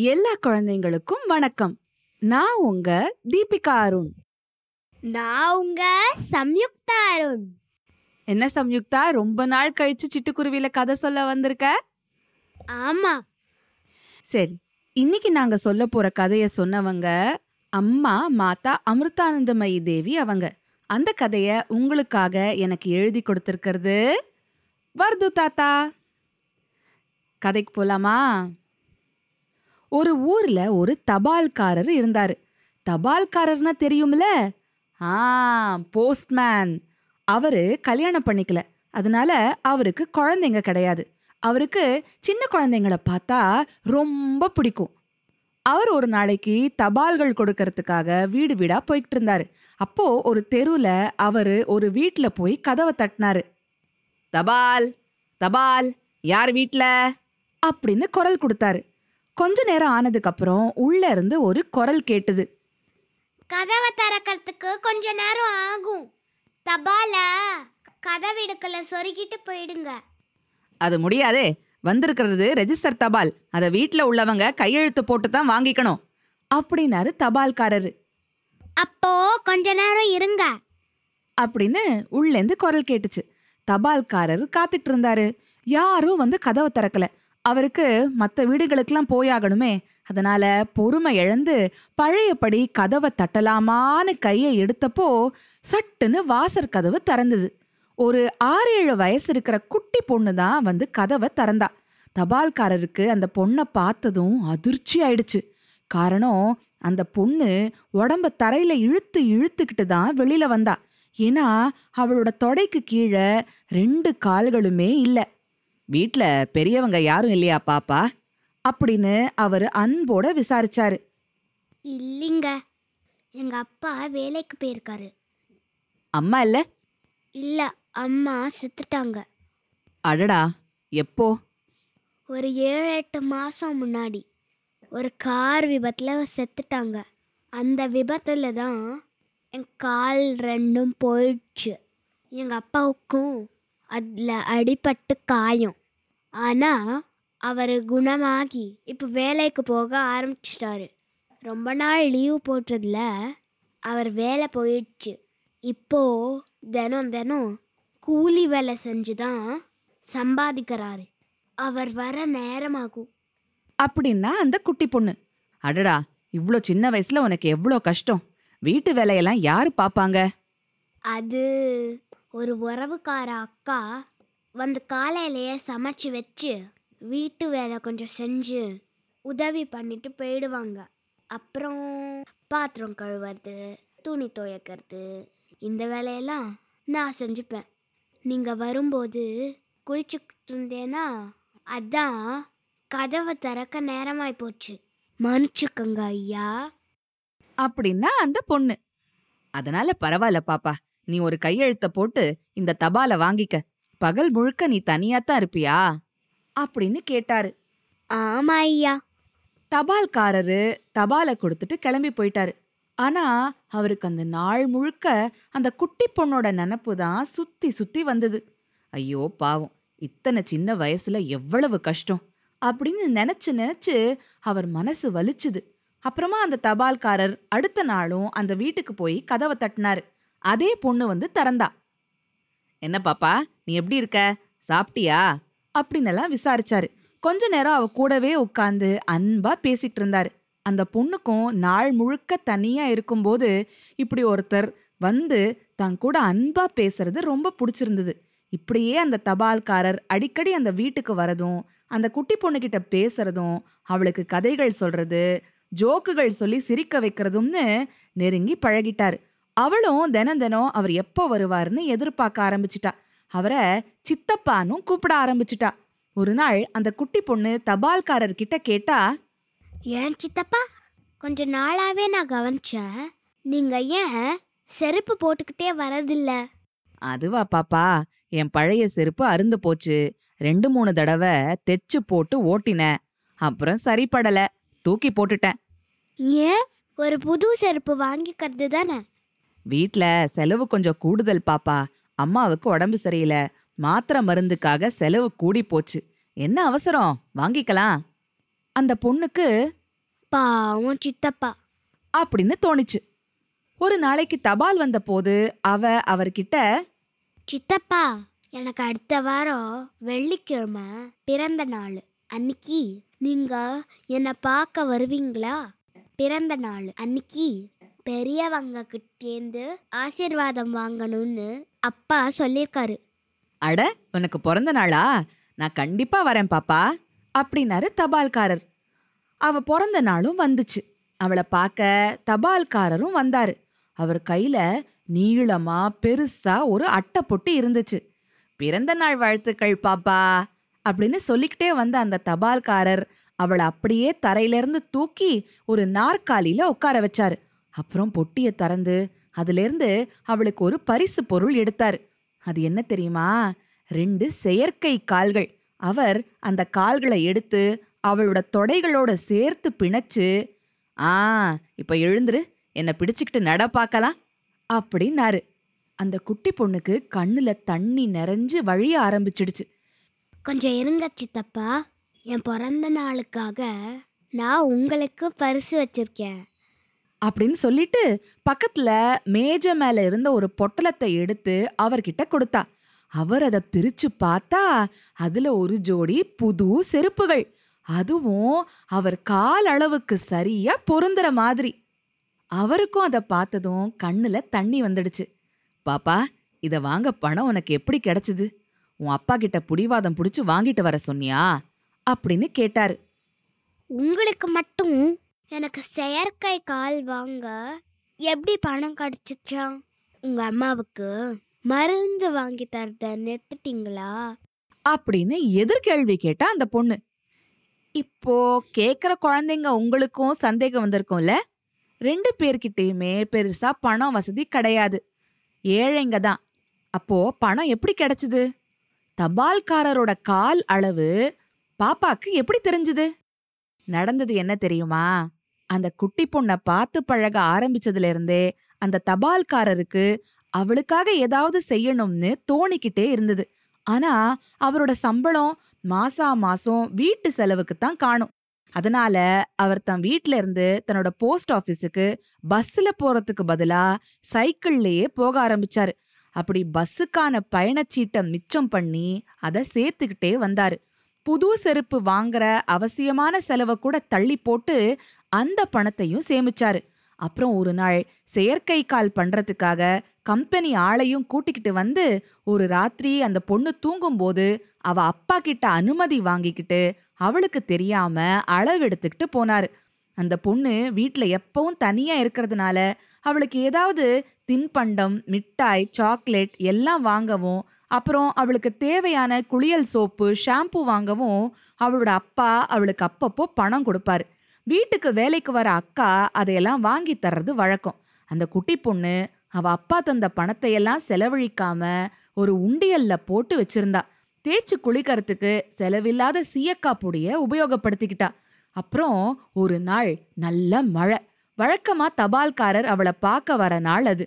எல்லா குழந்தைங்களுக்கும் வணக்கம். நான் உங்க தீபிகா அருண். நான் உங்க சம்யுக்தா அருண். என்ன சம்யுக்தா? ரொம்ப நாள் கழிச்சு சிட்டுக்குருவியில கதை சொல்ல வந்திருக்க? ஆமா. சரி இன்னைக்கு நாங்க சொல்ல போற கதைய சொன்னவங்க அம்மா மாதா அமிர்தானந்தமயி தேவி அவங்க. அந்த கதைய உங்களுக்காக எனக்கு எழுதி கொடுத்திருக்கிறது வர்து தாத்தா. கதைக்கு போலாமா? ஒரு ஊர்ல ஒரு தபால்காரர் இருந்தாரு. தபால்காரர்னா தெரியும்ல? ஆ போஸ்ட்மேன். அவரு கல்யாணம் பண்ணிக்கல. அதனால அவருக்கு குழந்தைங்க கிடையாது. அவருக்கு சின்ன குழந்தைங்கள பார்த்தா ரொம்ப பிடிக்கும். அவர் ஒரு நாளைக்கு தபால்கள் கொடுக்கறதுக்காக வீடு வீடா போய்கிட்டு இருந்தாரு. அப்போ ஒரு தெருவில் அவரு ஒரு வீட்ல போய் கதவை தட்டினாரு. தபால் தபால் யார் வீட்ல? அப்படின்னு குரல் கொடுத்தாரு. கொஞ்ச நேரம் ஆனதுக்கு அப்புறம் உள்ள இருந்து ஒரு குரல் கேட்டுது. கதவை திறக்கிறதுக்கு கொஞ்ச நேரம் ஆகும். தபால கதவிடுக்கல சொருகிட்டு போயிடுங்க. அது முடியாதே. வந்திருக்கிறது ரெஜிஸ்டர் தபால். அதை வீட்ல உள்ளவங்க கையெழுத்து போட்டு தான் வாங்கிக்கணும். அப்படின்னாரு தபால்காரரு. அப்போ கொஞ்ச நேரம் இருங்க. அப்படின்னு உள்ளேந்து குரல் கேட்டுச்சு. தபால்காரர் காத்துட்டு இருந்தாரு. யாரும் வந்து கதவை திறக்கல. அவருக்கு மற்ற வீடுகளுக்கெல்லாம் போயாகணுமே. அதனால பொறுமை இழந்து பழையபடி கதவை தட்டலாமான்னு கையை எடுத்தப்போ சட்டுன்னு வாசற் கதவு திறந்தது. ஒரு ஆறு ஏழு வயசு இருக்கிற குட்டி பொண்ணு தான் வந்து கதவை திறந்தா. தபால்காரருக்கு அந்த பொண்ணை பார்த்ததும் அதிர்ச்சி ஆயிடுச்சு. காரணம் அந்த பொண்ணு உடம்ப தரையில இழுத்து இழுத்துக்கிட்டு தான் வெளியில வந்தா. ஏன்னா அவளோட தொடைக்கு கீழே ரெண்டு கால்களுமே இல்லை. வீட்ல பெரியவங்க யாரும் இல்லையா பாப்பா? அப்படின்னு அவர் அன்போட விசாரிச்சாரு. இல்லைங்க. எங்க அப்பா வேலைக்கு போயிருக்காரு. அம்மா இல்ல? இல்ல அம்மா செத்துட்டாங்க. அடடா எப்போ? ஒரு ஏழு எட்டு மாசம் முன்னாடி. ஒரு கார் விபத்தில் செத்துட்டாங்க. அந்த விபத்தில் தான் என் கால் ரெண்டும் போயிடுச்சு. எங்கள் அப்பாவுக்கும் அதில் அடிபட்டு காயம். ஆனால் அவர் குணமாகி இப்போ வேலைக்கு போக ஆரம்பிச்சிட்டாரு. ரொம்ப நாள் லீவ் போட்டதில் அவர் வேலை போயிடுச்சு. இப்போ தினம் தினம் கூலி வேலை செஞ்சு தான் சம்பாதிக்கிறாரு. அவர் வர நேரமாகும். அப்படின்னா அந்த குட்டி பொண்ணு. அடடா இவ்ளோ சின்ன வயசுல உனக்கு எவ்ளோ கஷ்டம்? வீட்டு வேலையெல்லாம் யாரு பாப்பாங்க? அது ஒரு உறவுக்கார அக்கா வந்து காலையிலேயே சமைச்சு வச்சு வீட்டு வேலை கொஞ்சம் செஞ்சு உதவி பண்ணிட்டு போயிடுவாங்க. அப்புறம் பாத்திரம் கழுவுறது துணி துவைக்கிறது இந்த வேலையெல்லாம் நான் செஞ்சுப்பேன். நீங்கள் வரும்போது குளிச்சுக்கிட்டு இருந்தேன்னா அதான் கதவை திறக்க நேரமாய் போச்சு. மன்னிச்சுக்கங்க ஐயா. அப்படின்னா அந்த பொண்ணு. அதனால பரவாயில்ல பாப்பா. நீ ஒரு கையெழுத்த போட்டு இந்த தபால வாங்கிக்க. பகல் முழுக்க நீ தனியாத்தான் இருப்பியா? அப்படின்னு கேட்டாரு. ஆமா ஐயா. தபால்காரரு தபாலை கொடுத்துட்டு கிளம்பி போயிட்டாரு. ஆனா அவருக்கு அந்த நாள் முழுக்க அந்த குட்டி பொண்ணோட நினப்பு தான் சுத்தி சுத்தி வந்தது. ஐயோ பாவம். இத்தனை சின்ன வயசுல எவ்வளவு கஷ்டம். அப்படின்னு நினைச்சு நினைச்சு அவர் மனசு வலிச்சுது. அப்புறமா அந்த தபால்காரர் அடுத்த நாளும் அந்த வீட்டுக்கு போய் கதவை தட்டினாரு. அதே பொண்ணு வந்து திறந்தா. என்ன பாப்பா? நீ எப்படி இருக்க? சாப்பிட்டியா? அப்படின்னெல்லாம் விசாரிச்சாரு. கொஞ்ச நேரம் அவ கூடவே உட்கார்ந்து அன்பா பேசிட்டு இருந்தாரு. அந்த பொண்ணுக்கும் நாள் முழுக்க தனியா இருக்கும்போது இப்படி ஒருத்தர் வந்து தன் கூட அன்பா பேசுறது ரொம்ப பிடிச்சிருந்தது. இப்படியே அந்த தபால்காரர் அடிக்கடி அந்த வீட்டுக்கு வரதும் அந்த குட்டி பொண்ணுகிட்ட பேசுறதும் அவளுக்கு கதைகள் சொல்றது ஜோக்குகள் சொல்லி சிரிக்க வைக்கிறதும்னு நெருங்கி பழகிட்டாரு. அவளும் தினம் தினம் அவர் எப்போ வருவாருன்னு எதிர்பார்க்க ஆரம்பிச்சிட்டா. அவரை சித்தப்பானும் கூப்பிட ஆரம்பிச்சிட்டா. ஒரு நாள் அந்த குட்டி பொண்ணு தபால்காரர் கிட்ட கேட்டா ஏன் சித்தப்பா கொஞ்ச நாளாவே நான் கவனிச்சேன். நீங்க ஏன் செருப்பு போட்டுக்கிட்டே வரதில்ல? அதுவா பாப்பா என் பழைய செருப்பு அருந்து போச்சு. ரெண்டு மூணு தடவை தெச்சு போட்டு ஓட்டினேன். அப்புறம் சரிப்படல. தூக்கி போட்டுட்டேன். ஏன்? ஒரு புது செருப்பு வாங்கிக்கிறது தானே? வீட்ல செலவு கொஞ்சம் கூடுதல் பாப்பா. அம்மாவுக்கு உடம்பு சரியில்லை. மாத்திரை மருந்துக்காக செலவு கூடி போச்சு. என்ன அவசரம்? வாங்கிக்கலாம். அந்த பொண்ணுக்கு பாவம் சித்தப்பா. அப்படின்னு தோணுச்சு. ஒரு நாளைக்கு தபால் வந்தபோது அவ அவர்கிட்ட சித்தப்பா எனக்கு அடுத்த வாரம் வெள்ளிக்கிழமை பிறந்த நாள். அன்னைக்கு நீங்க என்னை பார்க்க வருவீங்களா? பிறந்த நாள் அன்னைக்கு. பெரியவங்க கிட்டேந்து ஆசீர்வாதம் வாங்கணும்னு அப்பா சொல்லியிருக்காரு அட உனக்கு பிறந்த நாளா? நான் கண்டிப்பா வரேன் பாப்பா அப்படின்னாரு தபால்காரர். அவ பிறந்த நாளும் வந்துச்சு. அவளை பார்க்க தபால்காரரும் வந்தாரு. அவர் கையில நீளமா பெருசா ஒரு அட்டை பொட்டி இருந்துச்சு. பிறந்த நாள் வாழ்த்துக்கள் பாப்பா அப்படின்னு சொல்லிக்கிட்டே வந்த அந்த தபால்காரர் அவளை அப்படியே தரையிலிருந்து தூக்கி ஒரு நாற்காலியில உட்கார வச்சாரு. அப்புறம் பொட்டியை திறந்து அதிலிருந்து அவளுக்கு ஒரு பரிசு பொருள் எடுத்தார். அது என்ன தெரியுமா? ரெண்டு செயற்கை கால்கள். அவர் அந்த கால்களை எடுத்து அவளோட தொடைகளோட சேர்த்து பிணைச்சு ஆ இப்ப எழுந்துரு. என்னை பிடிச்சுக்கிட்டு நட பார்க்கலாம். அப்படின்னாரு. அந்த குட்டி பொண்ணுக்கு கண்ணுல தண்ணி நிறைஞ்சு வழிய ஆரம்பிச்சிடுச்சு. கொஞ்சம் இருங்க சித்தப்பா. என் பிறந்த நாளுக்காக நான் உங்களுக்கு பரிசு வச்சிருக்கேன். அப்படின்னு சொல்லிட்டு பக்கத்துல மேஜ மேல இருந்த ஒரு பொட்டலத்தை எடுத்து அவர்கிட்ட கொடுத்தா. அவர் அதை பிரிச்சு பார்த்தா அதுல ஒரு ஜோடி புது செருப்புகள். அதுவும் அவர் கால் அளவுக்கு சரியா பொருந்துற மாதிரி. அவருக்கும் அதை பார்த்ததும் கண்ணுல தண்ணி வந்துடுச்சு. பாப்பா இத வாங்க பணம் உனக்கு எப்படி கிடைச்சது? உன் அப்பா கிட்ட புடிவாதம் புடிச்சு வாங்கிட்டு வர சொன்னியா? அப்படின்னு கேட்டாரு. உங்களுக்கு மட்டும் எனக்கு செயற்கை கால் வாங்க எப்படி பணம் கிடச்சிச்சா? உங்க அம்மாவுக்கு மருந்து வாங்கி தரத நிறுத்திட்டீங்களா? அப்படின்னு எதிர்கேள்வி கேட்டா அந்த பொண்ணு. இப்போ கேக்குற குழந்தைங்க உங்களுக்கும் சந்தேகம் வந்திருக்கும்ல? ரெண்டு பேர்கிட்டயுமே பெருசா பணம் வசதி கிடையாது. ஏழைங்க தான். அப்போ பணம் எப்படி கிடைச்சது? தபால்காரரோட கால் அளவு பாப்பாக்கு எப்படி தெரிஞ்சது? நடந்தது என்ன தெரியுமா? அந்த குட்டி பொண்ணை பார்த்து பழக ஆரம்பிச்சதுல இருந்தே அந்த தபால்காரருக்கு அவளுக்காக ஏதாவது செய்யணும்னு தோணிக்கிட்டே இருந்தது. ஆனா அவரோட சம்பளம் மாசா மாசம் வீட்டு செலவுக்கு தான் காணும். அதனால அவர் தன் வீட்ல இருந்து தன்னோட போஸ்ட் ஆபீஸுக்கு பஸ்ல போறதுக்கு பதிலா சைக்கிள்லயே போக ஆரம்பிச்சாரு. அப்படி பஸ்ஸுக்கான பயணச்சீட்டை மிச்சம் பண்ணி அதை சேர்த்துக்கிட்டே வந்தாரு. புது செருப்பு வாங்குற அவசியமான செலவை கூட தள்ளி போட்டு அந்த பணத்தையும் சேமிச்சாரு. அப்புறம் ஒரு நாள் செயற்கை கால் பண்றதுக்காக கம்பெனி ஆளையும் கூட்டிக்கிட்டு வந்து ஒரு ராத்திரி அந்த பொண்ணு தூங்கும்போது அவ அப்பா கிட்ட அனுமதி வாங்கிக்கிட்டு அவளுக்கு தெரியாம அளவெடுத்துக்கிட்டு போனாரு. அந்த பொண்ணு வீட்டில் எப்பவும் தனியா இருக்கிறதுனால அவளுக்கு ஏதாவது தின்பண்டம் மிட்டாய் சாக்லேட் எல்லாம் வாங்கவும் அப்புறம் அவளுக்கு தேவையான குளியல் சோப்பு ஷாம்பு வாங்கவும் அவளோட அப்பா அவளுக்கு அப்பப்போ பணம் கொடுப்பாரு. வீட்டுக்கு வேலைக்கு வர அக்கா அதையெல்லாம் வாங்கி தர்றது வழக்கம். அந்த குட்டி பொண்ணு அவ அப்பா தந்த பணத்தையெல்லாம் செலவழிக்காம ஒரு உண்டியல்ல போட்டு வச்சிருந்தா. தேய்ச்சி குளிக்கிறதுக்கு செலவில்லாத சீயக்கா பொடிய உபயோகப்படுத்திக்கிட்டா. அப்புறம் ஒரு நாள் நல்ல மழை. வழக்கமா தபால்காரர் அவளை பார்க்க வர நாள் அது.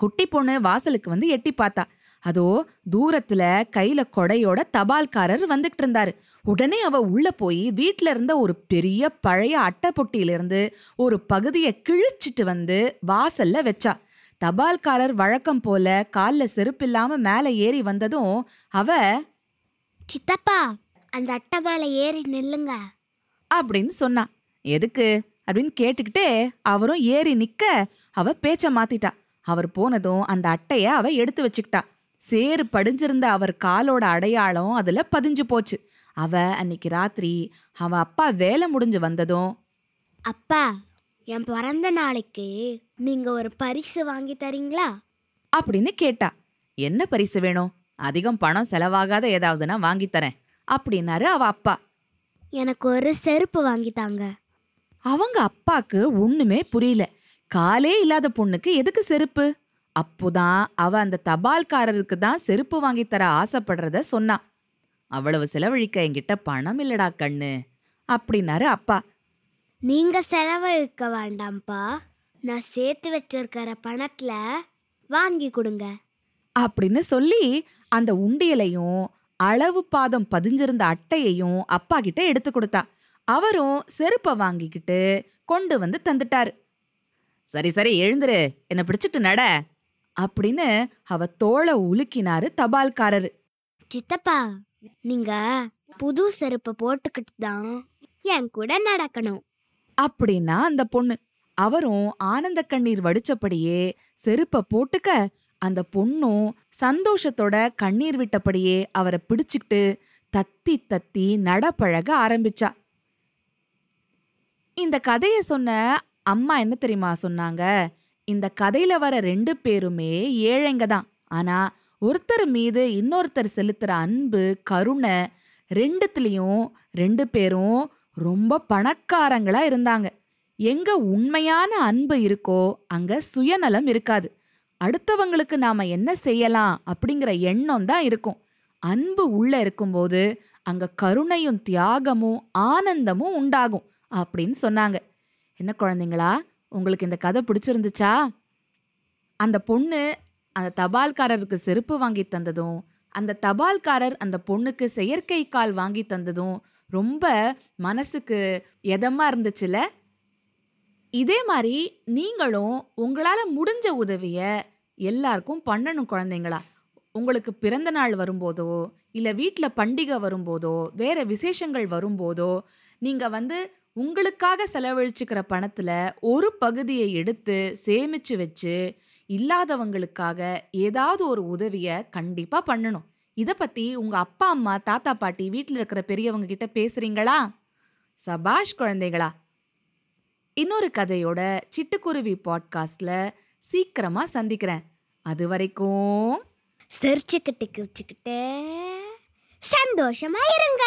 குட்டி பொண்ணு வாசலுக்கு வந்து எட்டி பார்த்தா. அதோ தூரத்துல கையில கொடையோட தபால்காரர் வந்துகிட்டு இருந்தாரு. உடனே அவ உள்ள போய் வீட்ல இருந்த ஒரு பெரிய பழைய அட்டை பொட்டியிலிருந்து ஒரு பகுதியை கிழிச்சிட்டு வந்து வாசல்ல வச்சா. தபால்காரர் வழக்கம் போல கால்ல செருப்பில்லாம மேல ஏறி வந்ததும் அவ சித்தப்பா அந்த அட்டை மேலே ஏறி நில்லுங்க. அப்படின்னு சொன்னா. எதுக்கு? அப்படின்னு கேட்டுக்கிட்டே அவரும் ஏறி நிக்க அவ பேச்ச மாத்திட்டா. அவர் போனதும் அந்த அட்டைய அவ எடுத்து வச்சுக்கிட்டா. சேறு படிஞ்சிருந்த அவர் காலோட அடையாளம் அதுல பதிஞ்சு போச்சு. அவ அன்னைக்கு ராத்திரி அவ அப்பா வேலை முடிஞ்சு வந்ததும் அப்பா என் பிறந்த நாளைக்கு நீங்க ஒரு பரிசு வாங்கி தரீங்களா? அப்படின்னு கேட்டா என்ன பரிசு வேணும்? அதிகம் பணம் செலவாகாத ஏதாவதுன்னா வாங்கி தரேன் அப்படின்னாரு அவ அப்பா. எனக்கு ஒரு செருப்பு வாங்கி தாங்க. அவங்க அப்பாக்கு ஒண்ணுமே புரியல. காலே இல்லாத பொண்ணுக்கு எதுக்கு செருப்பு? அப்போதான் அவ அந்த தபால்காரருக்கு தான் செருப்பு வாங்கி தர ஆசைப்படுறத சொன்னா. அவ்வளவு செலவழிக்க என்கிட்ட பணம் இல்லடா கண்ணு. அப்படின்னாரு அப்பா. நீங்க செலவழிக்க வேண்டாம்ப்பா. நான் சேர்த்து வச்சிருக்கிற பணத்துல வாங்கி கொடுங்க. அப்படின்னு சொல்லி அந்த உண்டியலையும் அளவு பாதம் பதிஞ்சிருந்த அட்டையையும் அப்பா கிட்ட எடுத்து கொடுத்தா. அவரும் செருப்பை வாங்கிக்கிட்டு கொண்டு வந்து தந்துட்டாரு. சரி சரி எழுந்துரு. என்ன பிடிச்சிட்டு நட. அப்படின்னு அவ தோளை உலுக்கினாரு தபால்காரரு. சித்தப்பா நீங்க புது செருப்பு போட்டுக்கிட்டு தான் என் கூட நடக்கணும். அப்படின்னா அந்த பொண்ணு. அவரும் ஆனந்த கண்ணீர் வடிச்சபடியே செருப்பை போட்டுக்க அந்த பொண்ணும் சந்தோஷத்தோட கண்ணீர் விட்டபடியே அவரை பிடிச்சுக்கிட்டு தத்தி தத்தி நடப்பழக ஆரம்பிச்சா. இந்த கதையை சொன்ன அம்மா என்ன தெரியுமா சொன்னாங்க? இந்த கதையில வர ரெண்டு பேருமே ஏழைங்க தான். ஆனா ஒருத்தர் மீது இன்னொருத்தர் செலுத்துற அன்பு கருணை ரெண்டுத்துலயும் ரெண்டு பேரும் ரொம்ப பணக்காரங்களா இருந்தாங்க. எங்க உண்மையான அன்பு இருக்கோ அங்க சுயநலம் இருக்காது. அடுத்தவங்களுக்கு நாம என்ன செய்யலாம் அப்படிங்கிற எண்ணம் தான் இருக்கும். அன்பு உள்ள இருக்கும்போது அங்க கருணையும் தியாகமும் ஆனந்தமும் உண்டாகும் அப்படின்னு சொன்னாங்க. என்ன குழந்தைங்களா உங்களுக்கு இந்த கதை பிடிச்சிருந்துச்சா? அந்த பொண்ணு அந்த தபால்காரருக்கு செருப்பு வாங்கி தந்ததும் அந்த தபால்காரர் அந்த பொண்ணுக்கு செயற்கை கால் வாங்கி தந்ததும் ரொம்ப மனசுக்கு எதமாக இருந்துச்சுல? இதே மாதிரி நீங்களும் உங்களால் முடிஞ்ச உதவியை எல்லாருக்கும் பண்ணணும் குழந்தைங்களா? உங்களுக்கு பிறந்த நாள் வரும்போதோ இல்லை வீட்டில் பண்டிகை வரும்போதோ வேறு விசேஷங்கள் வரும்போதோ நீங்கள் வந்து உங்களுக்காக செலவழிச்சுக்கிற பணத்தில் ஒரு பகுதியை எடுத்து சேமிச்சு வச்சு இல்லாதவங்களுக்காக ஏதாவது ஒரு உதவியை கண்டிப்பாக பண்ணணும். இதை பற்றி உங்கள் அப்பா அம்மா தாத்தா பாட்டி வீட்டில் இருக்கிற பெரியவங்க கிட்ட பேசுறீங்களா? சபாஷ் குழந்தைகளா? இன்னொரு கதையோட சிட்டுக்குருவி பாட்காஸ்டில் சீக்கிரமாக சந்திக்கிறேன். அது வரைக்கும் சிரிச்சுக்கிட்டு சந்தோஷமா இருங்க.